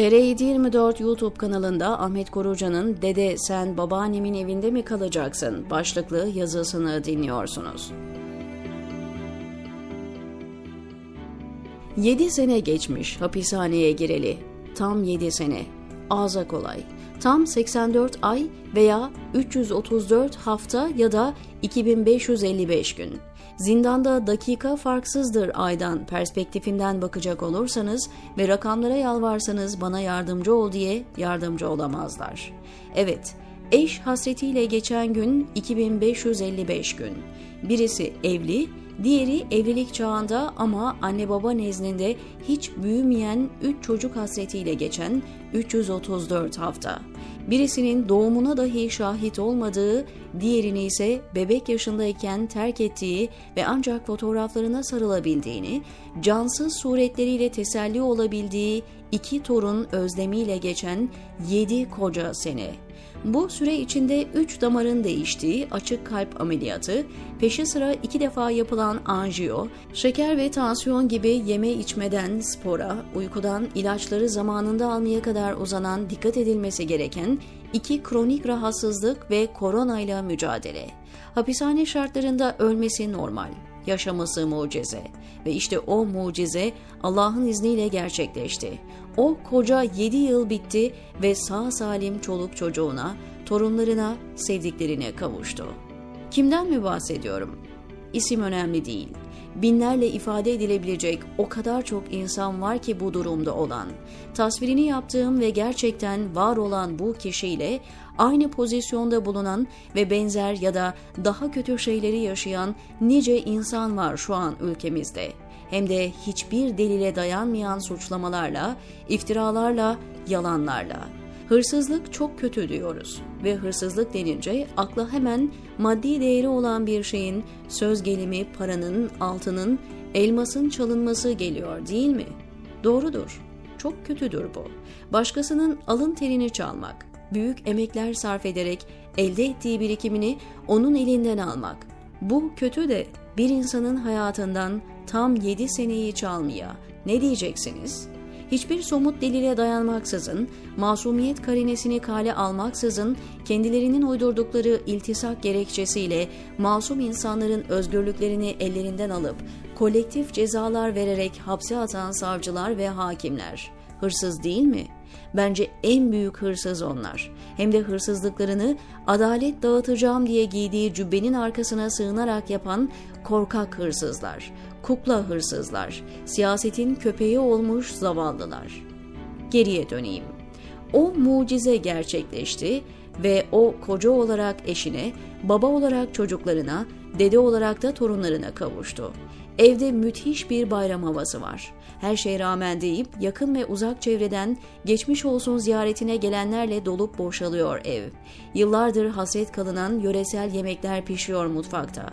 TR724 YouTube kanalında Ahmet Koruca'nın Dede sen babaannemin evinde mi kalacaksın başlıklı yazısını dinliyorsunuz. 7 sene geçmiş hapishaneye gireli. Tam 7 sene. Ağza kolay. Tam 84 ay veya 334 hafta ya da 2555 gün. Zindanda dakika farksızdır aydan perspektifinden bakacak olursanız ve rakamlara yalvarsanız bana yardımcı ol diye yardımcı olamazlar. Evet, eş hasretiyle geçen gün 2555 gün. Birisi evli, diğeri evlilik çağında ama anne baba nezdinde hiç büyümeyen 3 çocuk hasretiyle geçen 334 hafta. Birisinin doğumuna dahi şahit olmadığı, diğerini ise bebek yaşındayken terk ettiği ve ancak fotoğraflarına sarılabildiğini, cansız suretleriyle teselli olabildiği iki torun özlemiyle geçen yedi koca sene. Bu süre içinde 3 damarın değiştiği açık kalp ameliyatı, peşi sıra 2 defa yapılan anjiyo, şeker ve tansiyon gibi yeme içmeden spora, uykudan ilaçları zamanında almaya kadar uzanan dikkat edilmesi gereken iki kronik rahatsızlık ve koronayla mücadele. Hapishane şartlarında ölmesi normal yaşaması mucize. Ve işte o mucize Allah'ın izniyle gerçekleşti. O koca yedi yıl bitti ve sağ salim çoluk çocuğuna, torunlarına, sevdiklerine kavuştu. Kimden mi bahsediyorum? İsim önemli değil. Binlerle ifade edilebilecek o kadar çok insan var ki bu durumda olan. Tasvirini yaptığım ve gerçekten var olan bu kişiyle aynı pozisyonda bulunan ve benzer ya da daha kötü şeyleri yaşayan nice insan var şu an ülkemizde. Hem de hiçbir delile dayanmayan suçlamalarla, iftiralarla, yalanlarla. Hırsızlık çok kötü diyoruz ve hırsızlık denince akla hemen maddi değeri olan bir şeyin söz gelimi paranın, altının, elmasın çalınması geliyor değil mi? Doğrudur. Çok kötüdür bu. Başkasının alın terini çalmak, büyük emekler sarf ederek elde ettiği birikimini onun elinden almak. Bu kötü de bir insanın hayatından tam 7 seneyi çalmaya ne diyeceksiniz?'' Hiçbir somut delile dayanmaksızın, masumiyet karinesini kale almaksızın, kendilerinin uydurdukları iltisak gerekçesiyle masum insanların özgürlüklerini ellerinden alıp kolektif cezalar vererek hapse atan savcılar ve hakimler. Hırsız değil mi?'' Bence en büyük hırsız onlar. Hem de hırsızlıklarını adalet dağıtacağım diye giydiği cübbenin arkasına sığınarak yapan korkak hırsızlar, kukla hırsızlar, siyasetin köpeği olmuş zavallılar. Geriye döneyim. O mucize gerçekleşti ve o koca olarak eşine, baba olarak çocuklarına, dede olarak da torunlarına kavuştu. Evde müthiş bir bayram havası var. Her şeye rağmen deyip yakın ve uzak çevreden geçmiş olsun ziyaretine gelenlerle dolup boşalıyor ev. Yıllardır hasret kalınan yöresel yemekler pişiyor mutfakta.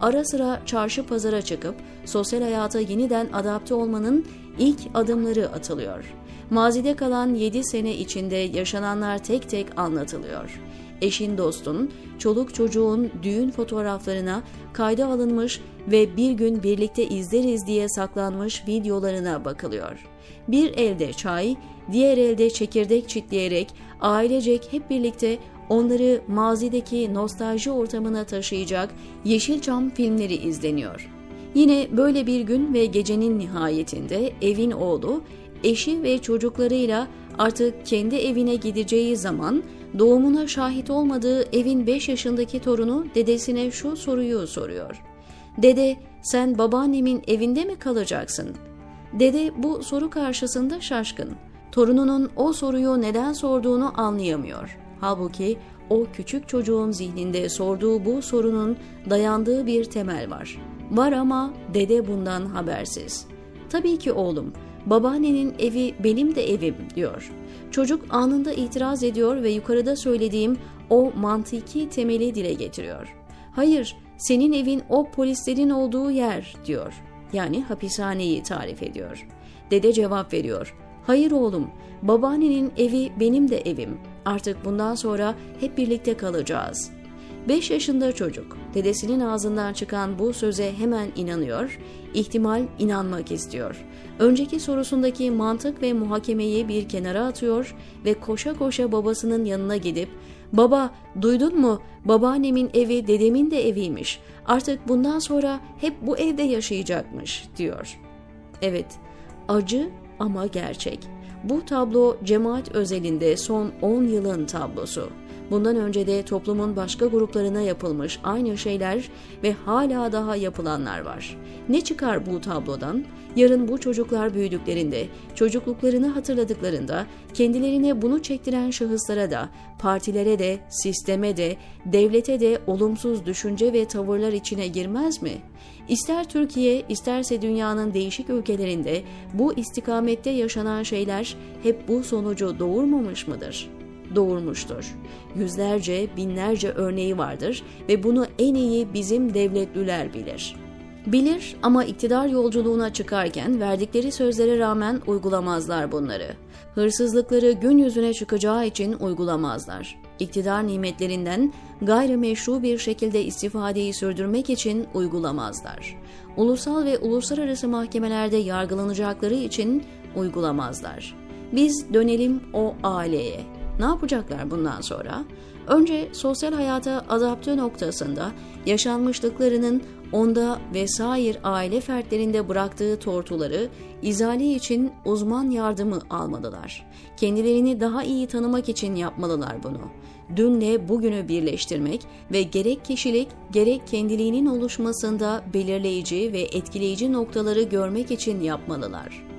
Ara sıra çarşı pazara çıkıp sosyal hayata yeniden adapte olmanın ilk adımları atılıyor. Mazide kalan 7 sene içinde yaşananlar tek tek anlatılıyor eşin dostun, çoluk çocuğun düğün fotoğraflarına kayda alınmış ve bir gün birlikte izleriz diye saklanmış videolarına bakılıyor. Bir elde çay, diğer elde çekirdek çitleyerek ailecek hep birlikte onları mazideki nostalji ortamına taşıyacak Yeşilçam filmleri izleniyor. Yine böyle bir gün ve gecenin nihayetinde evin oğlu, eşi ve çocuklarıyla artık kendi evine gideceği zaman doğumuna şahit olmadığı evin 5 yaşındaki torunu dedesine şu soruyu soruyor. Dede sen babaannemin evinde mi kalacaksın? Dede bu soru karşısında şaşkın. Torununun o soruyu neden sorduğunu anlayamıyor. Halbuki o küçük çocuğun zihninde sorduğu bu sorunun dayandığı bir temel var. Var ama dede bundan habersiz. Tabii ki oğlum, babaannenin evi benim de evim diyor. Çocuk anında itiraz ediyor ve yukarıda söylediğim o mantiki temeli dile getiriyor. Hayır, senin evin o polislerin olduğu yer diyor. Yani hapishaneyi tarif ediyor. Dede cevap veriyor. Hayır oğlum, babaannenin evi benim de evim. Artık bundan sonra hep birlikte kalacağız. 5 yaşında çocuk dedesinin ağzından çıkan bu söze hemen inanıyor, ihtimal inanmak istiyor. Önceki sorusundaki mantık ve muhakemeyi bir kenara atıyor ve koşa koşa babasının yanına gidip ''Baba duydun mu? Babaannemin evi dedemin de eviymiş. Artık bundan sonra hep bu evde yaşayacakmış.'' diyor. Evet, acı ama gerçek. Bu tablo cemaat özelinde son 10 yılın tablosu. Bundan önce de toplumun başka gruplarına yapılmış aynı şeyler ve hala daha yapılanlar var. Ne çıkar bu tablodan? Yarın bu çocuklar büyüdüklerinde, çocukluklarını hatırladıklarında kendilerine bunu çektiren şahıslara da, partilere de, sisteme de, devlete de olumsuz düşünce ve tavırlar içine girmez mi? İster Türkiye, isterse dünyanın değişik ülkelerinde bu istikamette yaşanan şeyler hep bu sonucu doğurmamış mıdır?'' Doğurmuştur. Yüzlerce, binlerce örneği vardır ve bunu en iyi bizim devletliler bilir. Bilir ama iktidar yolculuğuna çıkarken verdikleri sözlere rağmen uygulamazlar bunları. Hırsızlıkları gün yüzüne çıkacağı için uygulamazlar. İktidar nimetlerinden gayrimeşru bir şekilde istifadeyi sürdürmek için uygulamazlar. Ulusal ve uluslararası mahkemelerde yargılanacakları için uygulamazlar. Biz dönelim o aileye, ne yapacaklar bundan sonra? Önce sosyal hayata adapte noktasında yaşanmışlıklarının onda ve sair aile fertlerinde bıraktığı tortuları izale için uzman yardımı almalılar. Kendilerini daha iyi tanımak için yapmalılar bunu. Dünle bugünü birleştirmek ve gerek kişilik gerek kendiliğinin oluşmasında belirleyici ve etkileyici noktaları görmek için yapmalılar.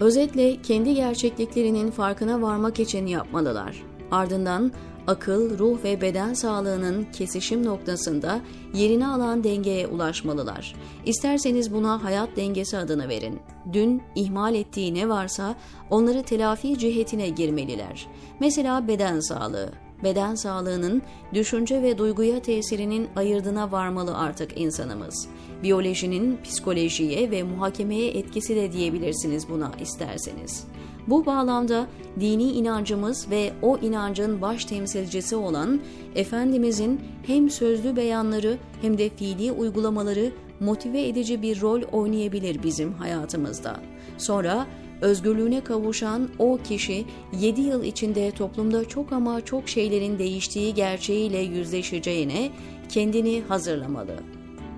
Özetle kendi gerçekliklerinin farkına varmak için yapmalılar. Ardından akıl, ruh ve beden sağlığının kesişim noktasında yerini alan dengeye ulaşmalılar. İsterseniz buna hayat dengesi adını verin. Dün ihmal ettiği ne varsa onları telafi cihetine girmeliler. Mesela beden sağlığı. Beden sağlığının düşünce ve duyguya tesirinin ayırdına varmalı artık insanımız. Biyolojinin psikolojiye ve muhakemeye etkisi de diyebilirsiniz buna isterseniz. Bu bağlamda dini inancımız ve o inancın baş temsilcisi olan Efendimizin hem sözlü beyanları hem de fiili uygulamaları motive edici bir rol oynayabilir bizim hayatımızda. Sonra özgürlüğüne kavuşan o kişi 7 yıl içinde toplumda çok ama çok şeylerin değiştiği gerçeğiyle yüzleşeceğine kendini hazırlamalı.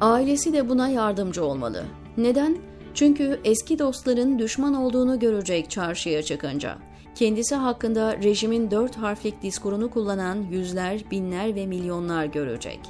Ailesi de buna yardımcı olmalı. Neden? Çünkü eski dostların düşman olduğunu görecek çarşıya çıkınca. Kendisi hakkında rejimin dört harflik diskurunu kullanan yüzler, binler ve milyonlar görecek.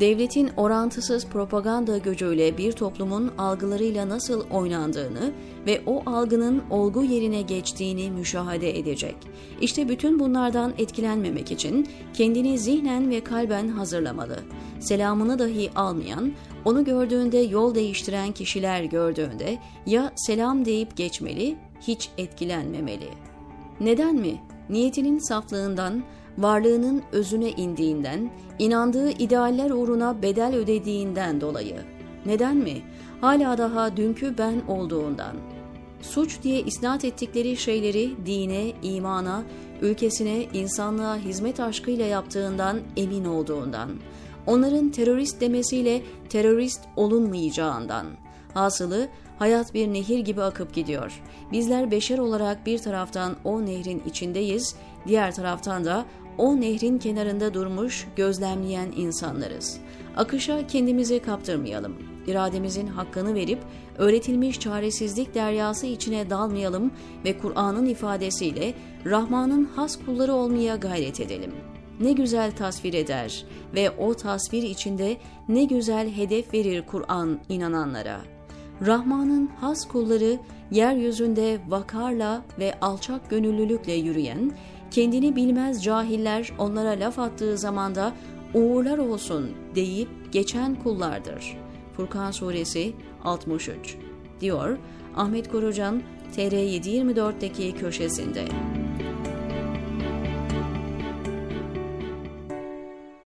Devletin orantısız propaganda gücüyle bir toplumun algılarıyla nasıl oynandığını ve o algının olgu yerine geçtiğini müşahede edecek. İşte bütün bunlardan etkilenmemek için kendini zihnen ve kalben hazırlamalı. Selamını dahi almayan, onu gördüğünde yol değiştiren kişiler gördüğünde ya selam deyip geçmeli, hiç etkilenmemeli. Neden mi? Niyetinin saflığından, varlığının özüne indiğinden, inandığı idealler uğruna bedel ödediğinden dolayı. Neden mi? Hala daha dünkü ben olduğundan. Suç diye isnat ettikleri şeyleri dine, imana, ülkesine, insanlığa hizmet aşkıyla yaptığından emin olduğundan onların terörist demesiyle terörist olunmayacağından. Hasılı hayat bir nehir gibi akıp gidiyor. Bizler beşer olarak bir taraftan o nehrin içindeyiz, diğer taraftan da o nehrin kenarında durmuş, gözlemleyen insanlarız. Akışa kendimizi kaptırmayalım. İrademizin hakkını verip öğretilmiş çaresizlik deryası içine dalmayalım ve Kur'an'ın ifadesiyle Rahman'ın has kulları olmaya gayret edelim.'' ne güzel tasvir eder ve o tasvir içinde ne güzel hedef verir Kur'an inananlara. Rahman'ın has kulları yeryüzünde vakarla ve alçak gönüllülükle yürüyen, kendini bilmez cahiller onlara laf attığı zamanda uğurlar olsun deyip geçen kullardır. Furkan Suresi 63 diyor Ahmet Korucan TR724'deki köşesinde.